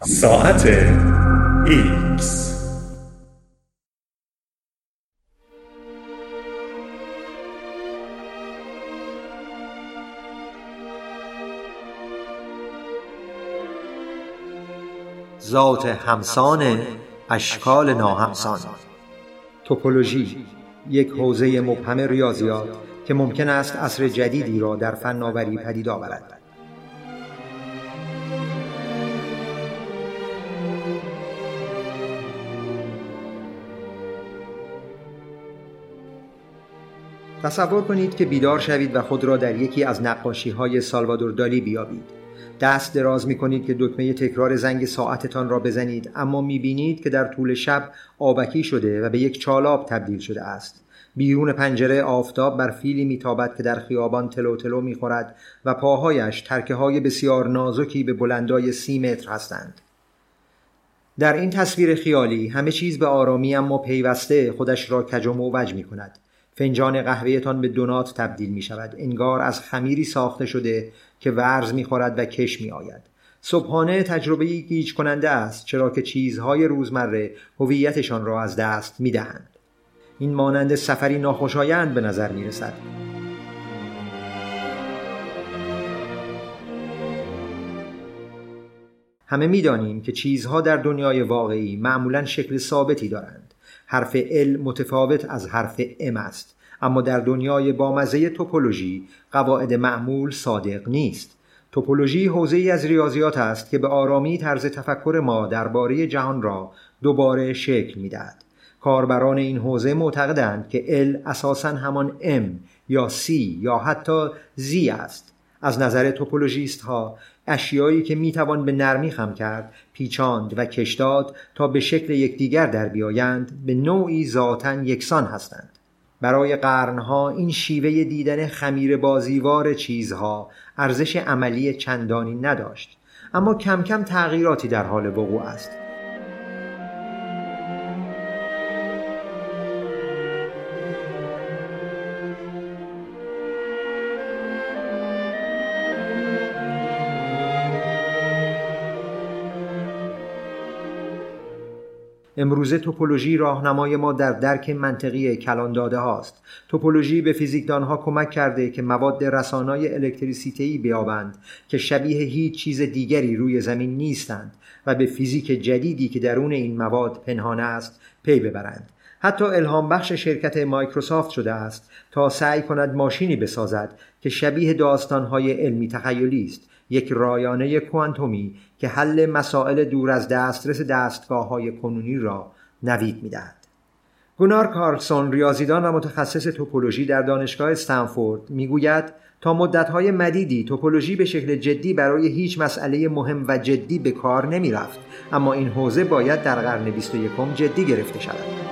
ساعت ایکس. ذات همسان اشکال ناهمسان. توپولوژی یک حوزه مبهم ریاضیات که ممکن است عصر جدیدی را در فناوری پدید آورد. تصور کنید که بیدار شوید و خود را در یکی از نقاشی های سالوادور دالی بیابید. دست دراز می کنید که دکمه تکرار زنگ ساعتتان را بزنید اما می بینید که در طول شب آبکی شده و به یک چالاب تبدیل شده است. بیرون پنجره آفتاب بر فیلی میتابد که در خیابان تلو تلو می‌خورد و پاهایش ترکه های بسیار نازکی به بلندای سی متر هستند. در این تصویر خیالی همه چیز به آرامی اما پیوسته خودش را کج و موج می کند فنجان قهوهتان به دونات تبدیل می شود انگار از خمیری ساخته شده که ورز می خورد و کش می آید صبحانه تجربه گیج کننده است چرا که چیزهای روزمره هویتشان را از دست می دهند. این مانند سفری ناخوشایند به نظر می رسد. همه می‌دانیم که چیزها در دنیای واقعی معمولا شکل ثابتی دارند حرف ال متفاوت از حرف ام است. اما در دنیای بامزه توپولوژی قواعد معمول صادق نیست. توپولوژی حوزه ای از ریاضیات است که به آرامی طرز تفکر ما درباره جهان را دوباره شکل می‌دهد. کاربران این حوزه معتقدند که ال اساسا همان ام یا سی یا حتی زی است. از نظر توپولوژیست ها اشیایی که می‌توان به نرمی خم کرد پیچاند و کشداد تا به شکل یکدیگر در بیایند به نوعی ذاتا یکسان هستند. برای قرنها این شیوه دیدن خمیر بازیوار چیزها ارزش عملی چندانی نداشت اما کم کم تغییراتی در حال وقوع است. امروزه توپولوژی راهنمای ما در درک منطقی کلان داده هاست. توپولوژی به فیزیکدانها کمک کرده که مواد رسانای الکتریسیته‌ای بیابند که شبیه هیچ چیز دیگری روی زمین نیستند و به فیزیک جدیدی که درون این مواد پنهان است پی ببرند. حتی الهام بخش شرکت مایکروسافت شده است تا سعی کند ماشینی بسازد که شبیه داستانهای علمی تخیلی است. یک رایانه کوانتومی که حل مسائل دور از دسترس دستگاه های کنونی را نوید می دهد. گونار کارلسون ریاضیدان و متخصص توپولوژی در دانشگاه استنفورد می‌گوید تا مدتهای مدیدی توپولوژی به شکل جدی برای هیچ مسئله مهم و جدی به کار نمی رفت اما این حوزه باید در قرن 21 جدی گرفته شود.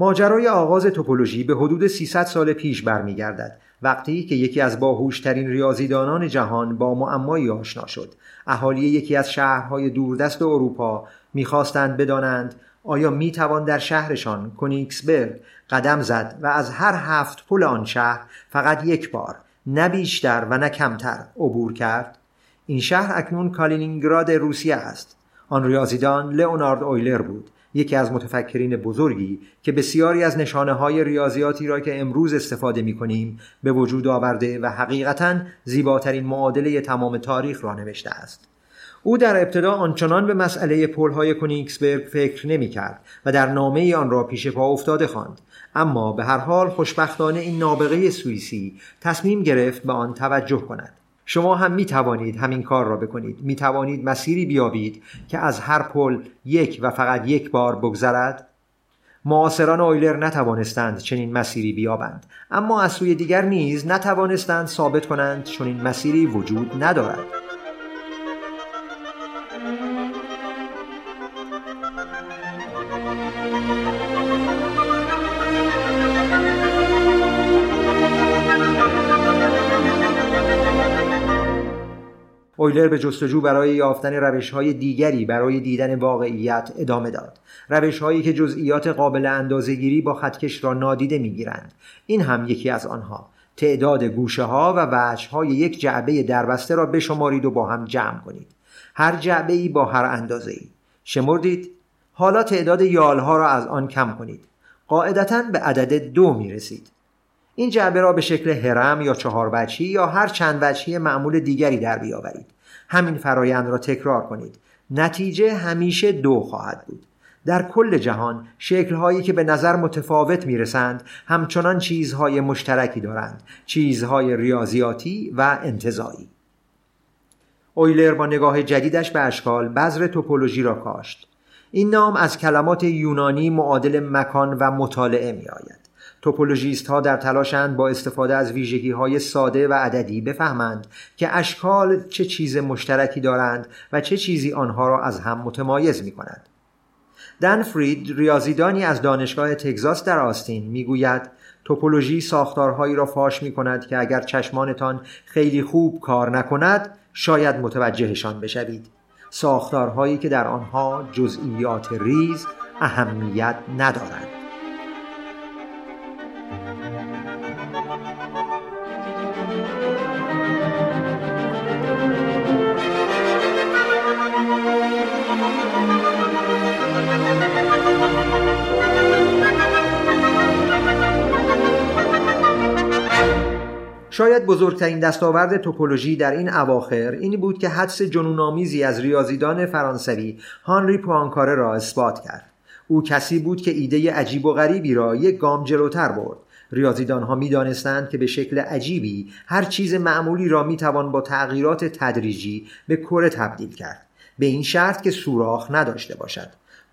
ماجرای آغاز توپولوژی به حدود 300 سال پیش برمیگردد وقتی که یکی از باهوشترین ریاضیدانان جهان با معمایی آشنا شد. اهالی یکی از شهرهای دوردست اروپا می‌خواستند بدانند آیا می توان در شهرشان کنیکسبرگ قدم زد و از هر هفت پل آن شهر فقط یک بار نه بیشتر و نه کمتر عبور کرد؟ این شهر اکنون کالینینگراد روسیه است. آن ریاضیدان لئونارد اویلر بود. یکی از متفکرین بزرگی که بسیاری از نشانه های ریاضیاتی را که امروز استفاده می کنیم به وجود آورده و حقیقتا زیباترین معادله تمام تاریخ را نوشته است. او در ابتدا آنچنان به مسئله پلهای کنیکسبرگ فکر نمی کرد و در نامه آن را پیش پا افتاده خواند اما به هر حال خوشبختانه این نابغه سوئیسی تصمیم گرفت به آن توجه کند شما هم می توانید همین کار را بکنید. می توانید مسیری بیابید که از هر پل یک و فقط یک بار بگذرد؟ معاصران اویلر نتوانستند چنین مسیری بیابند. اما از سوی دیگر نیز نتوانستند ثابت کنند چنین مسیری وجود ندارد. اویلر به جستجو برای یافتن روش های دیگری برای دیدن واقعیت ادامه داد. روش هایی که جزئیات قابل اندازهگیری با خطکش را نادیده می‌گیرند. این هم یکی از آنها. تعداد گوشه ها و وجه های یک جعبه دربسته را بشمارید و با هم جمع کنید. هر جعبه ای با هر اندازه ای شمردید. حالا تعداد یالها را از آن کم کنید. قاعدتا به عدد دو می رسید این جعبه را به شکل هرم یا چهار وجهی یا هر چند وجهی معمول دیگری در بیاورید. همین فرایند را تکرار کنید. نتیجه همیشه دو خواهد بود. در کل جهان شکلهایی که به نظر متفاوت می‌رسند همچنان چیزهای مشترکی دارند. چیزهای ریاضیاتی و انتظایی اویلر با نگاه جدیدش به اشکال بذر توپولوژی را کاشت. این نام از کلمات یونانی معادل مکان و مطالعه می آید توپولوژیست ها در تلاشند با استفاده از ویژگی های ساده و عددی بفهمند که اشکال چه چیز مشترکی دارند و چه چیزی آنها را از هم متمایز می کند. دن فرید ریاضیدانی از دانشگاه تگزاس در آستین می‌گوید توپولوژی ساختارهایی را فاش می کند که اگر چشمانتان خیلی خوب کار نکند شاید متوجهشان بشوید ساختارهایی که در آنها جزئیات ریز اهمیت ندارند شاید بزرگترین دستاورد توپولوژی در این اواخر این بود که حدس جنونآمیزی از ریاضیدان فرانسوی هانری پوانکاره را اثبات کرد. او کسی بود که ایده عجیب و غریبی را یک گام جلوتر برد. ریاضیدان ها می دانستند که به شکل عجیبی هر چیز معمولی را می توان با تغییرات تدریجی به کره تبدیل کرد. به این شرط که سوراخ نداشته باشد.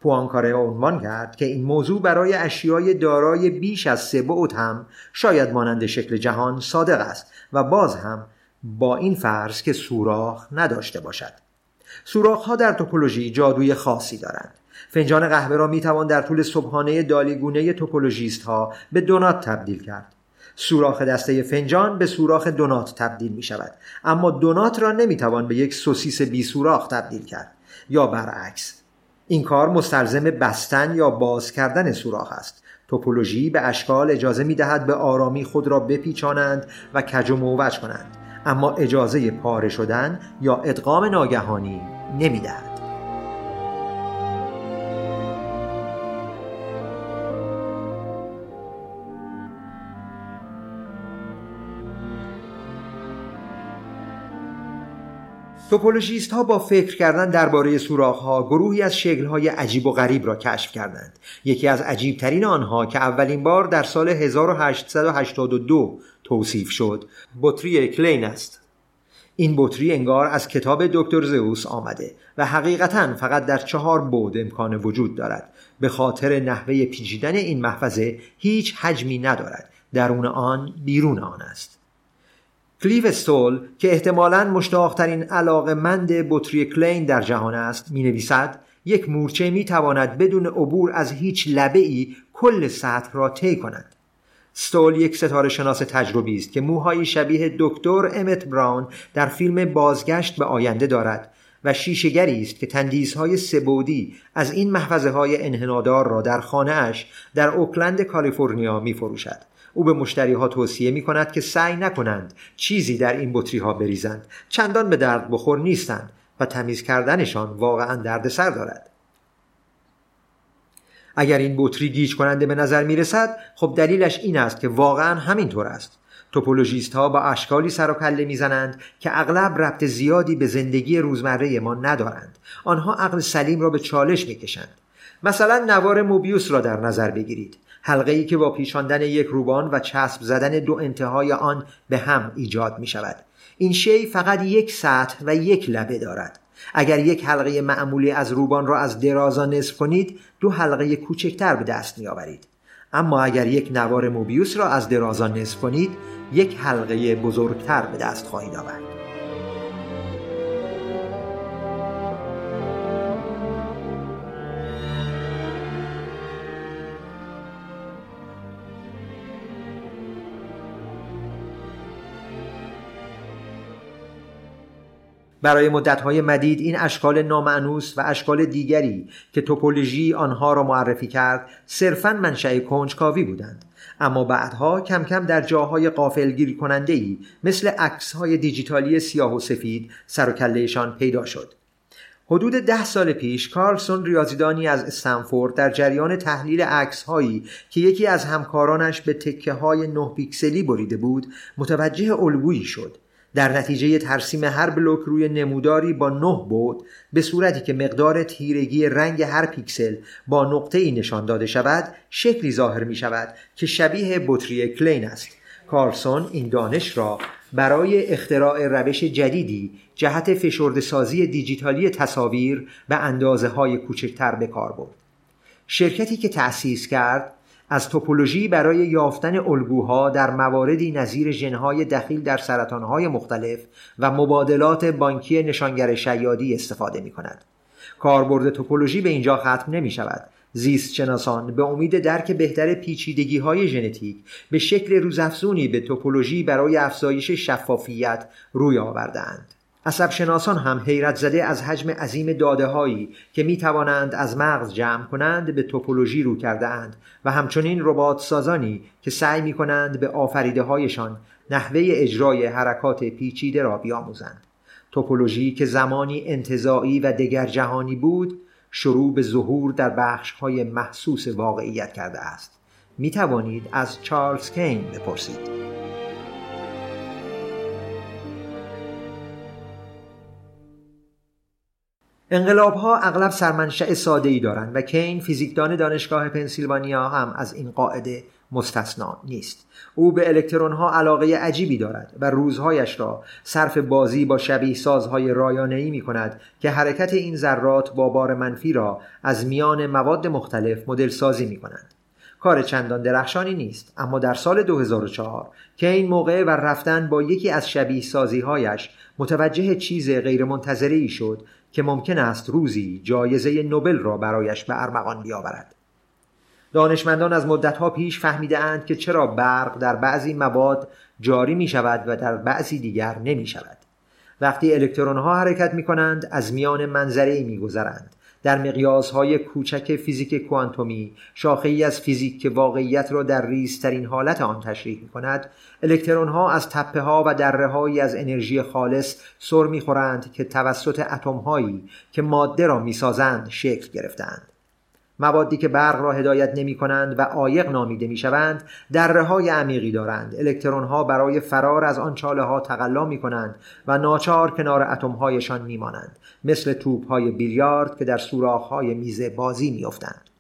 پوانکاره عنوان کرد که این موضوع برای اشیای دارای بیش از سه بعد هم شاید مانند شکل جهان صادق است و باز هم با این فرض که سوراخ نداشته باشد. سوراخ ها در توپولوژی جادوی خاصی دارند. فنجان قهوه را می توان در طول صبحانه دالیگونه توپولوژیست ها به دونات تبدیل کرد. سوراخ دسته فنجان به سوراخ دونات تبدیل می شود اما دونات را نمی توان به یک سوسیس بی سوراخ تبدیل کرد. یا برعکس این کار مستلزم بستن یا باز کردن سوراخ است توپولوژی به اشکال اجازه می دهد به آرامی خود را بپیچانند و کج و موج کنند اما اجازه پاره شدن یا ادغام ناگهانی نمی دهد. توپولوژیست ها با فکر کردن درباره سوراخ ها گروهی از شکل های عجیب و غریب را کشف کردند. یکی از عجیب ترین آنها که اولین بار در سال 1882 توصیف شد بطری کلین است. این بطری انگار از کتاب دکتر زئوس آمده و حقیقتا فقط در چهار بود امکان وجود دارد. به خاطر نحوه پیچیدن این محفظه هیچ حجمی ندارد. درون آن بیرون آن است. کلیو استول که احتمالاً مشتاقترین علاقه مند بطری کلین در جهان است می نویسد یک مورچه می تواند بدون عبور از هیچ لبه ای کل سطح را طی کند. ستول یک ستاره شناس تجربی است که موهای شبیه دکتر امت براون در فیلم بازگشت به آینده دارد و شیشگری است که تندیزهای سبودی از این محفظه های انحنادار را در خانه اش در اوکلند کالیفرنیا می فروشد. او به مشتری ها توصیه می کند که سعی نکنند چیزی در این بطری ها بریزند. چندان به درد بخور نیستند و تمیز کردنشان واقعا دردسر دارد. اگر این بطری گیج کننده به نظر می رسد خب دلیلش این است که واقعا همینطور است. توپولوژیست ها با اشکالی سر و کله می‌زنند که اغلب ربط زیادی به زندگی روزمره ما ندارند. آنها عقل سلیم را به چالش می‌کشند. مثلا نوار موبیوس را در نظر بگیرید. حلقه ای که با پیشاندن یک روبان و چسب زدن دو انتهای آن به هم ایجاد می شود این شی فقط یک سطح و یک لبه دارد. اگر یک حلقه معمولی از روبان را از درازا نصف کنید دو حلقه کوچکتر به دست می آورید اما اگر یک نوار موبیوس را از درازا نصف کنید یک حلقه بزرگتر به دست خواهید آورد. برای مدتهای مدید این اشکال نامعنوس و اشکال دیگری که توپولوژی آنها را معرفی کرد صرفا منشأ کنجکاوی بودند. اما بعدها کم کم در جاهای قافلگیر کننده ای مثل عکس های دیجیتالی سیاه و سفید سر و کلهشان پیدا شد. حدود ده سال پیش کارلسون ریاضیدانی از استنفورد در جریان تحلیل عکس هایی که یکی از همکارانش به تکه های نه پیکسلی بریده بود متوجه الگویی شد. در نتیجه ترسیم هر بلوک روی نموداری با نه بود به صورتی که مقدار تیرگی رنگ هر پیکسل با نقطه ای نشان داده شود شکلی ظاهر می شود که شبیه بطری کلین است کارسون این دانش را برای اختراع روش جدیدی جهت فشرده سازی دیجیتالی تصاویر به اندازه های کوچکتر به کار برد. شرکتی که تأسیس کرد از توپولوژی برای یافتن الگوها در مواردی نظیر ژنهای دخیل در سرطانهای مختلف و مبادلات بانکی نشانگر شیادی استفاده می کند. کاربرد توپولوژی به اینجا ختم نمی شود زیست شناسان به امید درک بهتر پیچیدگی های ژنتیک به شکل روزافزونی به توپولوژی برای افزایش شفافیت روی آوردهاند. عصب شناسان هم حیرت زده از حجم عظیم داده هایی که می توانند از مغز جمع کنند به توپولوژی رو کرده اند و همچنین ربات سازانی که سعی می کنند به آفریده هایشان نحوه اجرای حرکات پیچیده را بیاموزند. توپولوژی که زمانی انتظاعی و دگر جهانی بود شروع به ظهور در بخش های محسوس واقعیت کرده است. می توانید از چارلز کین بپرسید. انقلاب ها اغلب سرمنشأ ساده ای دارند و کین فیزیکدان دانشگاه پنسیلوانیا هم از این قاعده مستثنا نیست. او به الکترون ها علاقه عجیبی دارد و روزهایش را صرف بازی با شبیه سازهای رایانه ای می کند که حرکت این ذرات با بار منفی را از میان مواد مختلف مدل سازی می کنند کار چندان درخشانی نیست اما در سال 2004 که این موقع و رفتن با یکی از شبیه سازی هایش متوجه چیز غیرمنتظره ای شد که ممکن است روزی جایزه نوبل را برایش به ارمغان بیاورد دانشمندان از مدتها پیش فهمیده اند که چرا برق در بعضی مواد جاری می شود و در بعضی دیگر نمی شود. وقتی الکترون ها حرکت می کنند از میان منظره می گذرند. در مقیاس های کوچک فیزیک کوانتومی شاخه ای از فیزیک که واقعیت را در ریزترین حالت آن تشریح می کند الکترون ها از تپه ها و دره هایی از انرژی خالص سر می خورند که توسط اتم هایی که ماده را می سازند شکل گرفتند موادی که برق را هدایت نمی کنند و عایق نامیده می شوند دره های عمیقی دارند الکترون ها برای فرار از آن چاله ها تقلا می کنند و ناچار کنار اتم هایشان می مانند مثل توپ های بیلیارد که در سوراخ های میز بازی می افتند.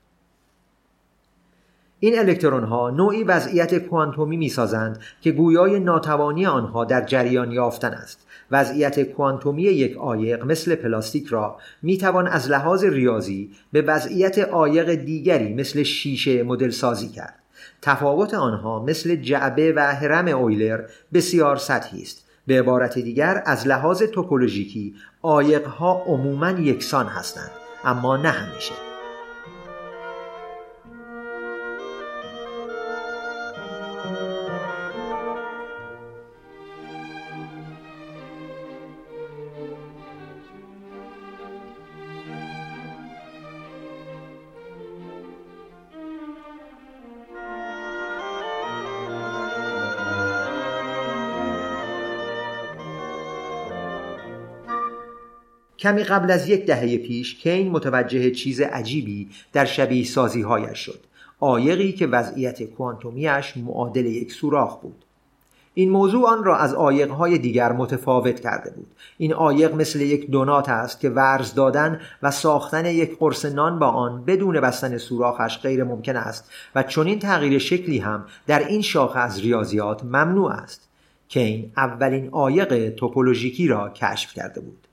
این الکترون ها نوعی وضعیت کوانتومی می سازند که گویای ناتوانی آنها در جریان یافتن است. وضعیت کوانتومی یک عایق مثل پلاستیک را می توان از لحاظ ریاضی به وضعیت عایق دیگری مثل شیشه مدل سازی کرد. تفاوت آنها مثل جعبه و هرم اویلر بسیار سطحی است. به عبارت دیگر از لحاظ توپولوژیکی عایقها عموما یکسان هستند اما نه همیشه. کمی قبل از یک دهه پیش کین متوجه چیز عجیبی در شبیه سازی هایش شد. آیقی که وضعیت کوانتومیش معادل یک سوراخ بود. این موضوع آن را از های دیگر متفاوت کرده بود. این آیق مثل یک دونات است که ورز دادن و ساختن یک قرص نان با آن بدون بستن سوراخش غیر ممکن است و چنین تغییر شکلی هم در این شاخه از ریاضیات ممنوع است. کین اولین آیق توپولوژیکی را کشف کرده بود.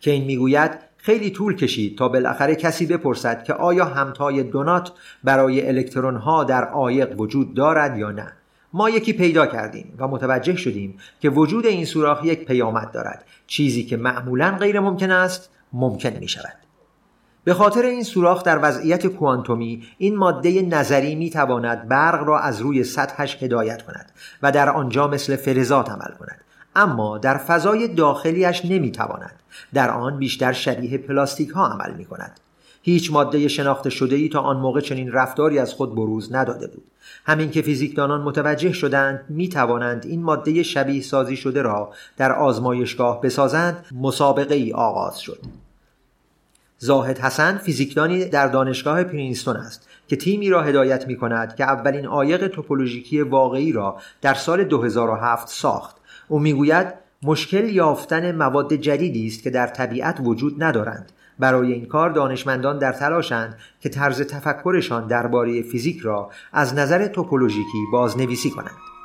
که این می‌گوید خیلی طول کشید تا بالاخره کسی بپرسد که آیا همتای دونات برای الکترون ها در عایق وجود دارد یا نه. ما یکی پیدا کردیم و متوجه شدیم که وجود این سوراخ یک پیامد دارد. چیزی که معمولا غیر ممکن است ممکن می شود به خاطر این سوراخ در وضعیت کوانتومی این ماده نظری می تواند برق را از روی سطحش هدایت کند و در آنجا مثل فلزات عمل کند. اما در فضای داخلیش نمی‌تواند در آن بیشتر شبیه پلاستیک ها عمل می کند هیچ ماده شناخته شده ای تا آن موقع چنین رفتاری از خود بروز نداده بود. همین که فیزیکدانان متوجه شدند می توانند این ماده شبیه سازی شده را در آزمایشگاه بسازند مسابقه ای آغاز شد. زاهد حسن فیزیکدانی در دانشگاه پرینستون است که تیمی را هدایت می کند که اولین عایق توپولوژیکی واقعی را در سال 2007 ساخت. او می‌گوید مشکل یافتن مواد جدیدی است که در طبیعت وجود ندارند. برای این کار دانشمندان در تلاشند که طرز تفکرشان درباره فیزیک را از نظر توپولوژیکی بازنویسی کنند.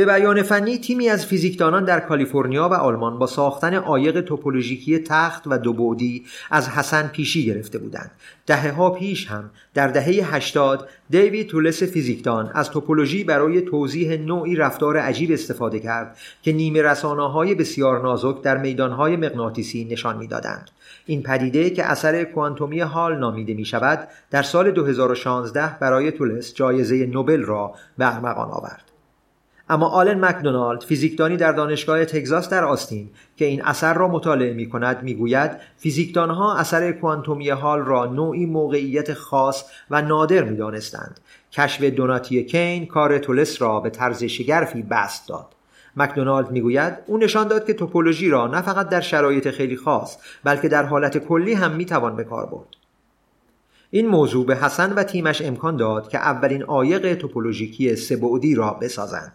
به بیان فنی تیمی از فیزیکدانان در کالیفرنیا و آلمان با ساختن عایق توپولوژیکی تخت و دو بعدی از حسن پیشی گرفته بودند. دهه ها پیش هم در دهه 80 دیوید تولس فیزیکدان از توپولوژی برای توضیح نوعی رفتار عجیب استفاده کرد که نیمه رسانه های بسیار نازک در میدان های مغناطیسی نشان می‌دادند. این پدیده که اثر کوانتومی حال نامیده می شود در سال 2016 برای تولس جایزه نوبل را به ارمغان آورد. اما آلن مکدونالد فیزیکدانی در دانشگاه تگزاس در آستین که این اثر را مطالعه می کند می گوید فیزیکدانها اثر کوانتومی حال را نوعی موقعیت خاص و نادر می دانستند. کشف دوناتی کین کار تولس را به طرز شگرفی بست داد. مکدونالد می‌گوید او نشان داد که توپولوژی را نه فقط در شرایط خیلی خاص بلکه در حالت کلی هم می‌توان به کار برد این موضوع به حسن و تیمش امکان داد که اولین عایق توپولوژیکی سهبعدی را بسازند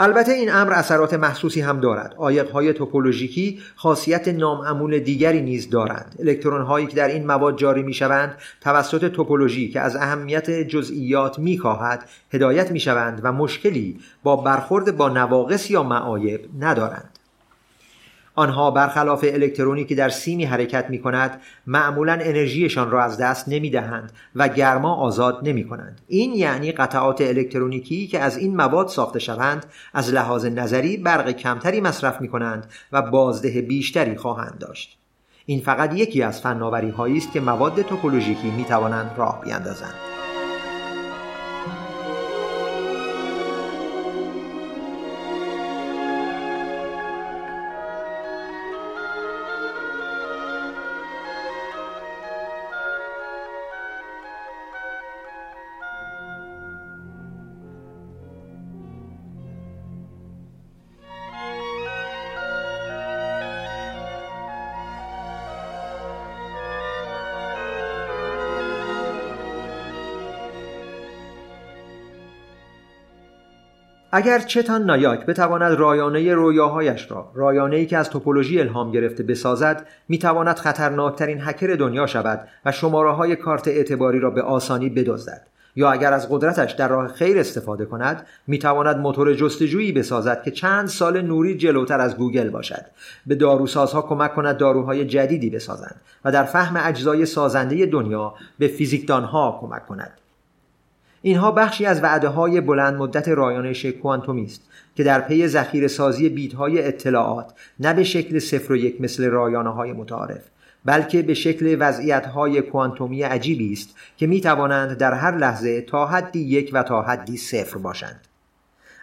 البته این امر اثرات محسوسی هم دارد. های توپولوژیکی خاصیت نامعمول دیگری نیز دارند. الکترون هایی که در این مواد جاری می شوند توسط توپولوژی که از اهمیت جزئیات می خواهد هدایت می شوند و مشکلی با برخورد با نواقص یا معایب ندارند. آنها برخلاف الکترونی که در سیمی حرکت می کند معمولا انرژیشان را از دست نمی دهند و گرما آزاد نمی کنند. این یعنی قطعات الکترونیکی که از این مواد ساخته شوند از لحاظ نظری برق کمتری مصرف می کنند و بازده بیشتری خواهند داشت. این فقط یکی از فناوری هایی است که مواد توپولوژیکی می توانند راه بیاندازند. اگر چتان نایاک بتواند رایانه رویاهایش را رایانه که از توپولوژی الهام گرفته بسازد می‌تواند خطرناکترین هکر دنیا شود و شماره های کارت اعتباری را به آسانی بدزدد. یا اگر از قدرتش در راه خیر استفاده کند می‌تواند موتور جستجویی بسازد که چند سال نوری جلوتر از گوگل باشد. به داروسازها کمک کند داروهای جدیدی بسازند و در فهم اجزای سازنده دنیا به فیزیکدانها کمک کند. اینها بخشی از وعده های بلند مدت رایانش کوانتومی است که در پی ذخیره سازی بیت های اطلاعات نه به شکل صفر و یک مثل رایانه های متعارف بلکه به شکل وضعیت های کوانتومی عجیبی است که می توانند در هر لحظه تا حدی یک و تا حدی صفر باشند.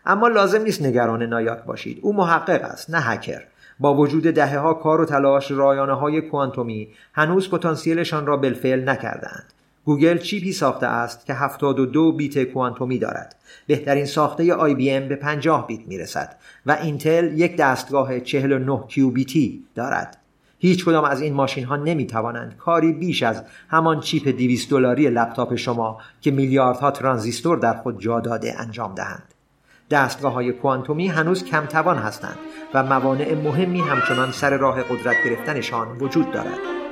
اما لازم نیست نگران نایاک باشید. او محقق است نه هکر. با وجود دهه ها کار و تلاش رایانه های کوانتومی هنوز پتانسیلشان را بالفعل نکردند گوگل چیپی ساخته است که 72 بیت کوانتومی دارد. بهترین ساخته آی بی ام به 50 بیت می‌رسد و اینتل یک دستگاه 49 کیوبیتی دارد. هیچ کدام از این ماشین ها نمی توانند کاری بیش از همان چیپ 200 دلاری لپتاپ شما که میلیاردها ترانزیستور در خود جا داده انجام دهند. دستگاه های کوانتومی هنوز کم توان هستند و موانع مهمی همچنان سر راه قدرت گرفتنشان وجود دارد.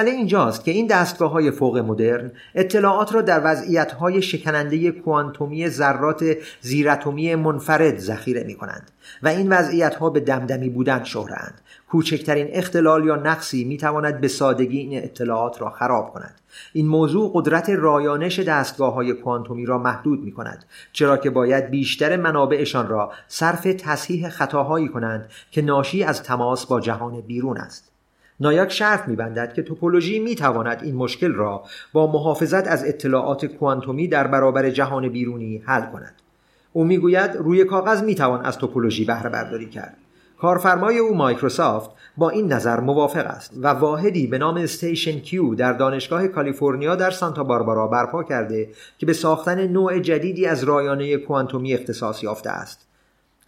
مسئله اینجاست که این دستگاه های فوق مدرن اطلاعات را در وضعیت های شکننده کوانتومی ذرات زیراتمی منفرد ذخیره می کنند و این وضعیت ها به دمدمی بودن شهرند کوچکترین اختلال یا نقصی می تواند به سادگی این اطلاعات را خراب کند. این موضوع قدرت رایانش دستگاه های کوانتومی را محدود می کند چرا که باید بیشتر منابعشان را صرف تصحیح خطاهایی کنند که ناشی از تماس با جهان بیرون است. نایاک شرط میبندد که توپولوژی می‌تواند این مشکل را با محافظت از اطلاعات کوانتومی در برابر جهان بیرونی حل کند. او می‌گوید روی کاغذ می‌توان از توپولوژی بهره برداری کرد. کارفرمای او مایکروسافت با این نظر موافق است و واحدی به نام استیشن کیو در دانشگاه کالیفرنیا در سانتا باربارا برپا کرده که به ساختن نوع جدیدی از رایانه کوانتومی اختصاص یافته است.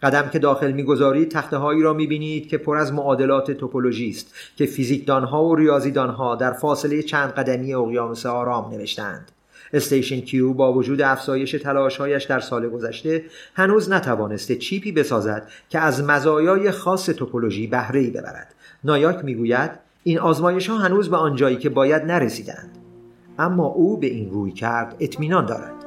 قدم که داخل می‌گذارید تخته هایی را می‌بینید که پر از معادلات توپولوژی است که فیزیکدانها و ریاضیدانها در فاصله چند قدمی اقیانوس آرام نوشتند استیشن کیو با وجود افزایش تلاشهایش در سال گذشته هنوز نتوانسته چیپی بسازد که از مزایای خاص توپولوژی بهره ای ببرد. نایاک می‌گوید این آزمایش ها هنوز به آنجایی که باید نرسیدند. اما او به این روی کرد اطمینان دارد.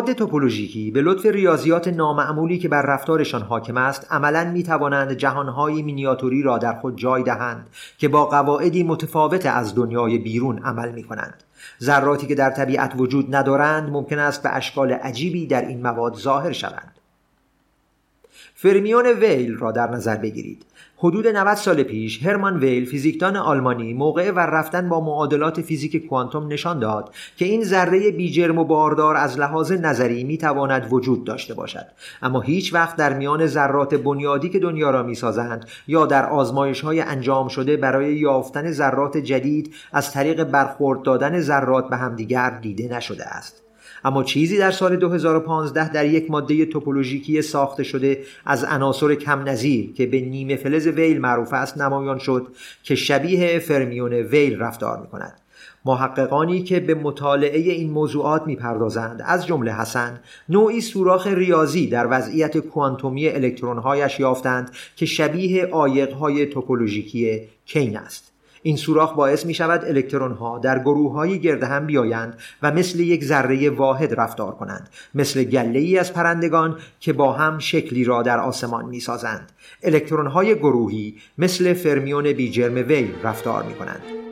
مواد توپولوژیکی به لطف ریاضیات نامعمولی که بر رفتارشان حاکم است عملا می توانند جهانهای مینیاتوری را در خود جای دهند که با قواعدی متفاوت از دنیای بیرون عمل می کنند ذراتی که در طبیعت وجود ندارند ممکن است به اشکال عجیبی در این مواد ظاهر شوند. فرمیون ویل را در نظر بگیرید. حدود 90 سال پیش هرمان ویل فیزیکدان آلمانی موقع ور رفتن با معادلات فیزیک کوانتوم نشان داد که این ذره بیجرم و باردار از لحاظ نظری می تواند وجود داشته باشد. اما هیچ وقت در میان ذرات بنیادی که دنیا را می سازند یا در آزمایش های انجام شده برای یافتن ذرات جدید از طریق برخورد دادن ذرات به همدیگر دیده نشده است. اما چیزی در سال 2015 در یک ماده توپولوژیکی ساخته شده از عناصر کم نظیر که به نیمه فلز ویل معروف است نمایان شد که شبیه فرمیون ویل رفتار می کند. محققانی که به مطالعه این موضوعات می‌پردازند از جمله حسن نوعی سوراخ ریاضی در وضعیت کوانتومی الکترونهایش یافتند که شبیه آیقهای توپولوژیکی کین است این سوراخ باعث می شود الکترون ها در گروه های گرد هم بیایند و مثل یک ذره واحد رفتار کنند مثل گله ای از پرندگان که با هم شکلی را در آسمان می سازند الکترون های گروهی مثل فرمیون بیجرم ویل رفتار می کنند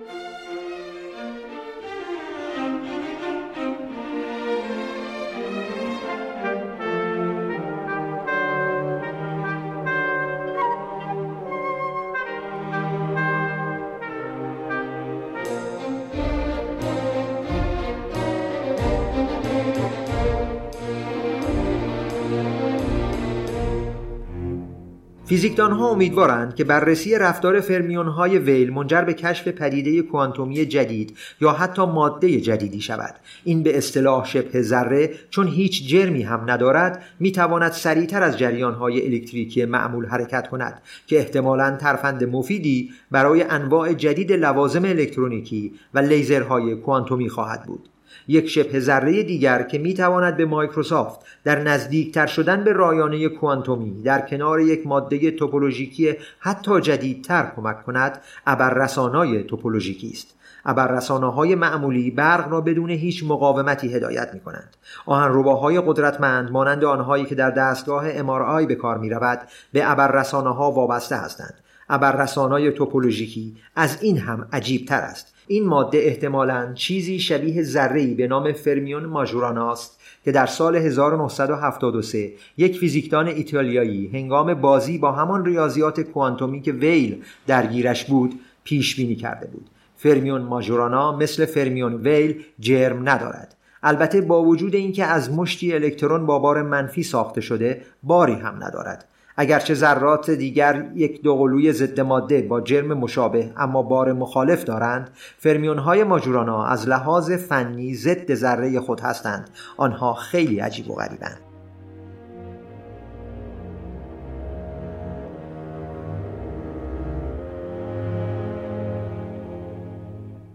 فیزیکدان ها امیدوارند که بررسی رفتار فرمیون های ویل منجر به کشف پدیده کوانتومی جدید یا حتی ماده جدیدی شود. این به اصطلاح شبه ذره چون هیچ جرمی هم ندارد می تواند سریعتر از جریان های الکتریکی معمول حرکت کند که احتمالا ترفند مفیدی برای انواع جدید لوازم الکترونیکی و لیزرهای کوانتومی خواهد بود. یک شبه ذره دیگر که می تواند به مایکروسافت در نزدیکتر شدن به رایانه کوانتومی در کنار یک ماده توپولوژیکی حتی جدیدتر کمک کند ابررسانای توپولوژیکی است ابررسانه های معمولی برق را بدون هیچ مقاومتی هدایت می کنند. آهنرباهای قدرتمند مانند آنهایی که در دستگاه MRI به کار می رود به ابررسانه ها وابسته هستند. ابررسانای توپولوژیکی از این هم عجیب تر است. این ماده احتمالا چیزی شبیه ذره‌ای به نام فرمیون ماژورانا است که در سال 1973 یک فیزیکدان ایتالیایی هنگام بازی با همان ریاضیات کوانتومی که ویل درگیرش بود پیش بینی کرده بود. فرمیون ماژورانا مثل فرمیون ویل جرم ندارد. البته با وجود اینکه از مشتی الکترون با بار منفی ساخته شده باری هم ندارد. اگرچه ذرات دیگر یک دوقلوی ضد ماده با جرم مشابه اما بار مخالف دارند فرمیون های ماجورانا از لحاظ فنی ضد ذره خود هستند. آنها خیلی عجیب و غریبند.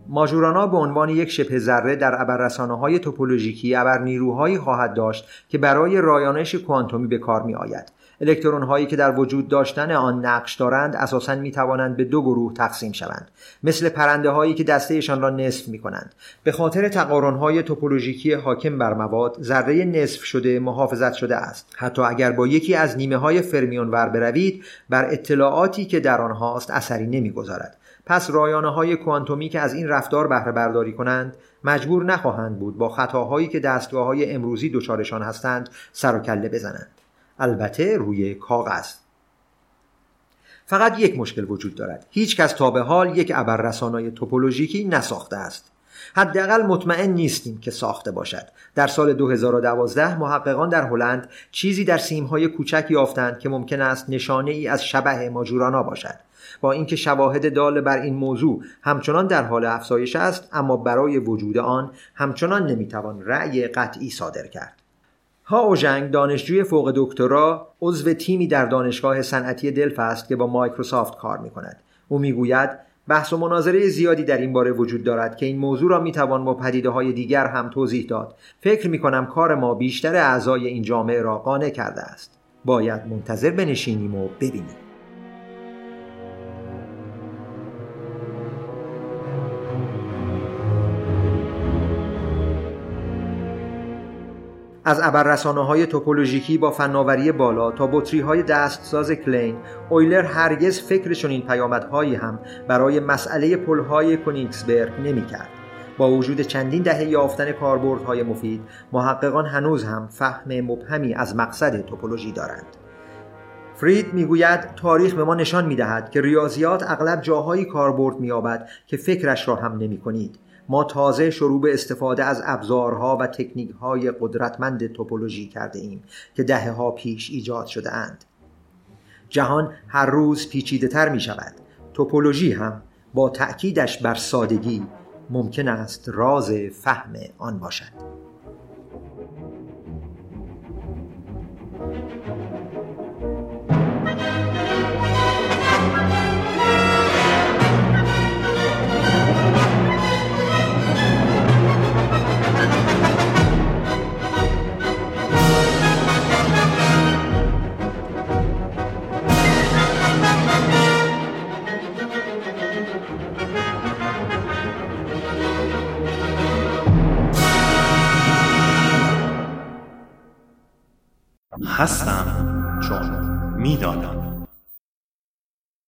ماژورانا به عنوان یک شبه ذره در ابررسانه های توپولوژیکی ابر نیروهایی خواهد داشت که برای رایانش کوانتومی به کار می آید الکترون هایی که در وجود داشتن آن نقش دارند اساسا می توانند به دو گروه تقسیم شوند. مثل پرنده هایی که دستهشان را نصف می کنند به خاطر تقارن های توپولوژیکی حاکم بر مواد ذره نصف شده محافظت شده است. حتی اگر با یکی از نیمه های فرمیون ور بروید بر اطلاعاتی که در آنهاست اثری نمی‌گذارد. پس رایانه های کوانتومی که از این رفتار بهره برداری کنند مجبور نخواهند بود با خطاهایی که دستگاه های امروزی دچارشان هستند سر و کله بزنند. البته روی کاغذ. فقط یک مشکل وجود دارد. هیچ کس تا به حال یک ابررسانای توپولوژیکی نساخته است. حداقل مطمئن نیستیم که ساخته باشد. در سال 2012 محققان در هلند چیزی در سیمهای کوچک یافتند که ممکن است نشانه ای از شبه ماجورانا باشد. با اینکه شواهد دال بر این موضوع همچنان در حال افزایش است اما برای وجود آن همچنان نمی‌توان رأی قطعی صادر کرد. ها اوژنگ دانشجوی فوق دکترا عضو تیمی در دانشگاه صنعتی دلف است که با مایکروسافت کار می کند. او می‌گوید بحث و مناظره زیادی در این باره وجود دارد که این موضوع را می‌توان با پدیده های دیگر هم توضیح داد. فکر می کنم کار ما بیشتر اعضای این جامعه را قانع کرده است. باید منتظر بنشینیم و ببینیم. از ابررسانه های توپولوژیکی با فناوری بالا تا بطری های دستساز کلین اویلر هرگز فکر چنین پیامدهایی هم برای مسئله پلهای کنیکسبرگ نمی‌کرد. با وجود چندین دهه یافتن کاربردهای مفید محققان هنوز هم فهم مبهمی از مقصد توپولوژی دارند فرید می‌گوید تاریخ به ما نشان می‌دهد که ریاضیات اغلب جاهایی کاربرد مییابد که فکرش را هم نمی کنید ما تازه شروع به استفاده از ابزارها و تکنیکهای قدرتمند توپولوژی کرده ایم که دهه ها پیش ایجاد شده اند. جهان هر روز پیچیده تر می شود. توپولوژی هم با تأکیدش بر سادگی ممکن است راز فهم آن باشد. هستم چون می‌دانم.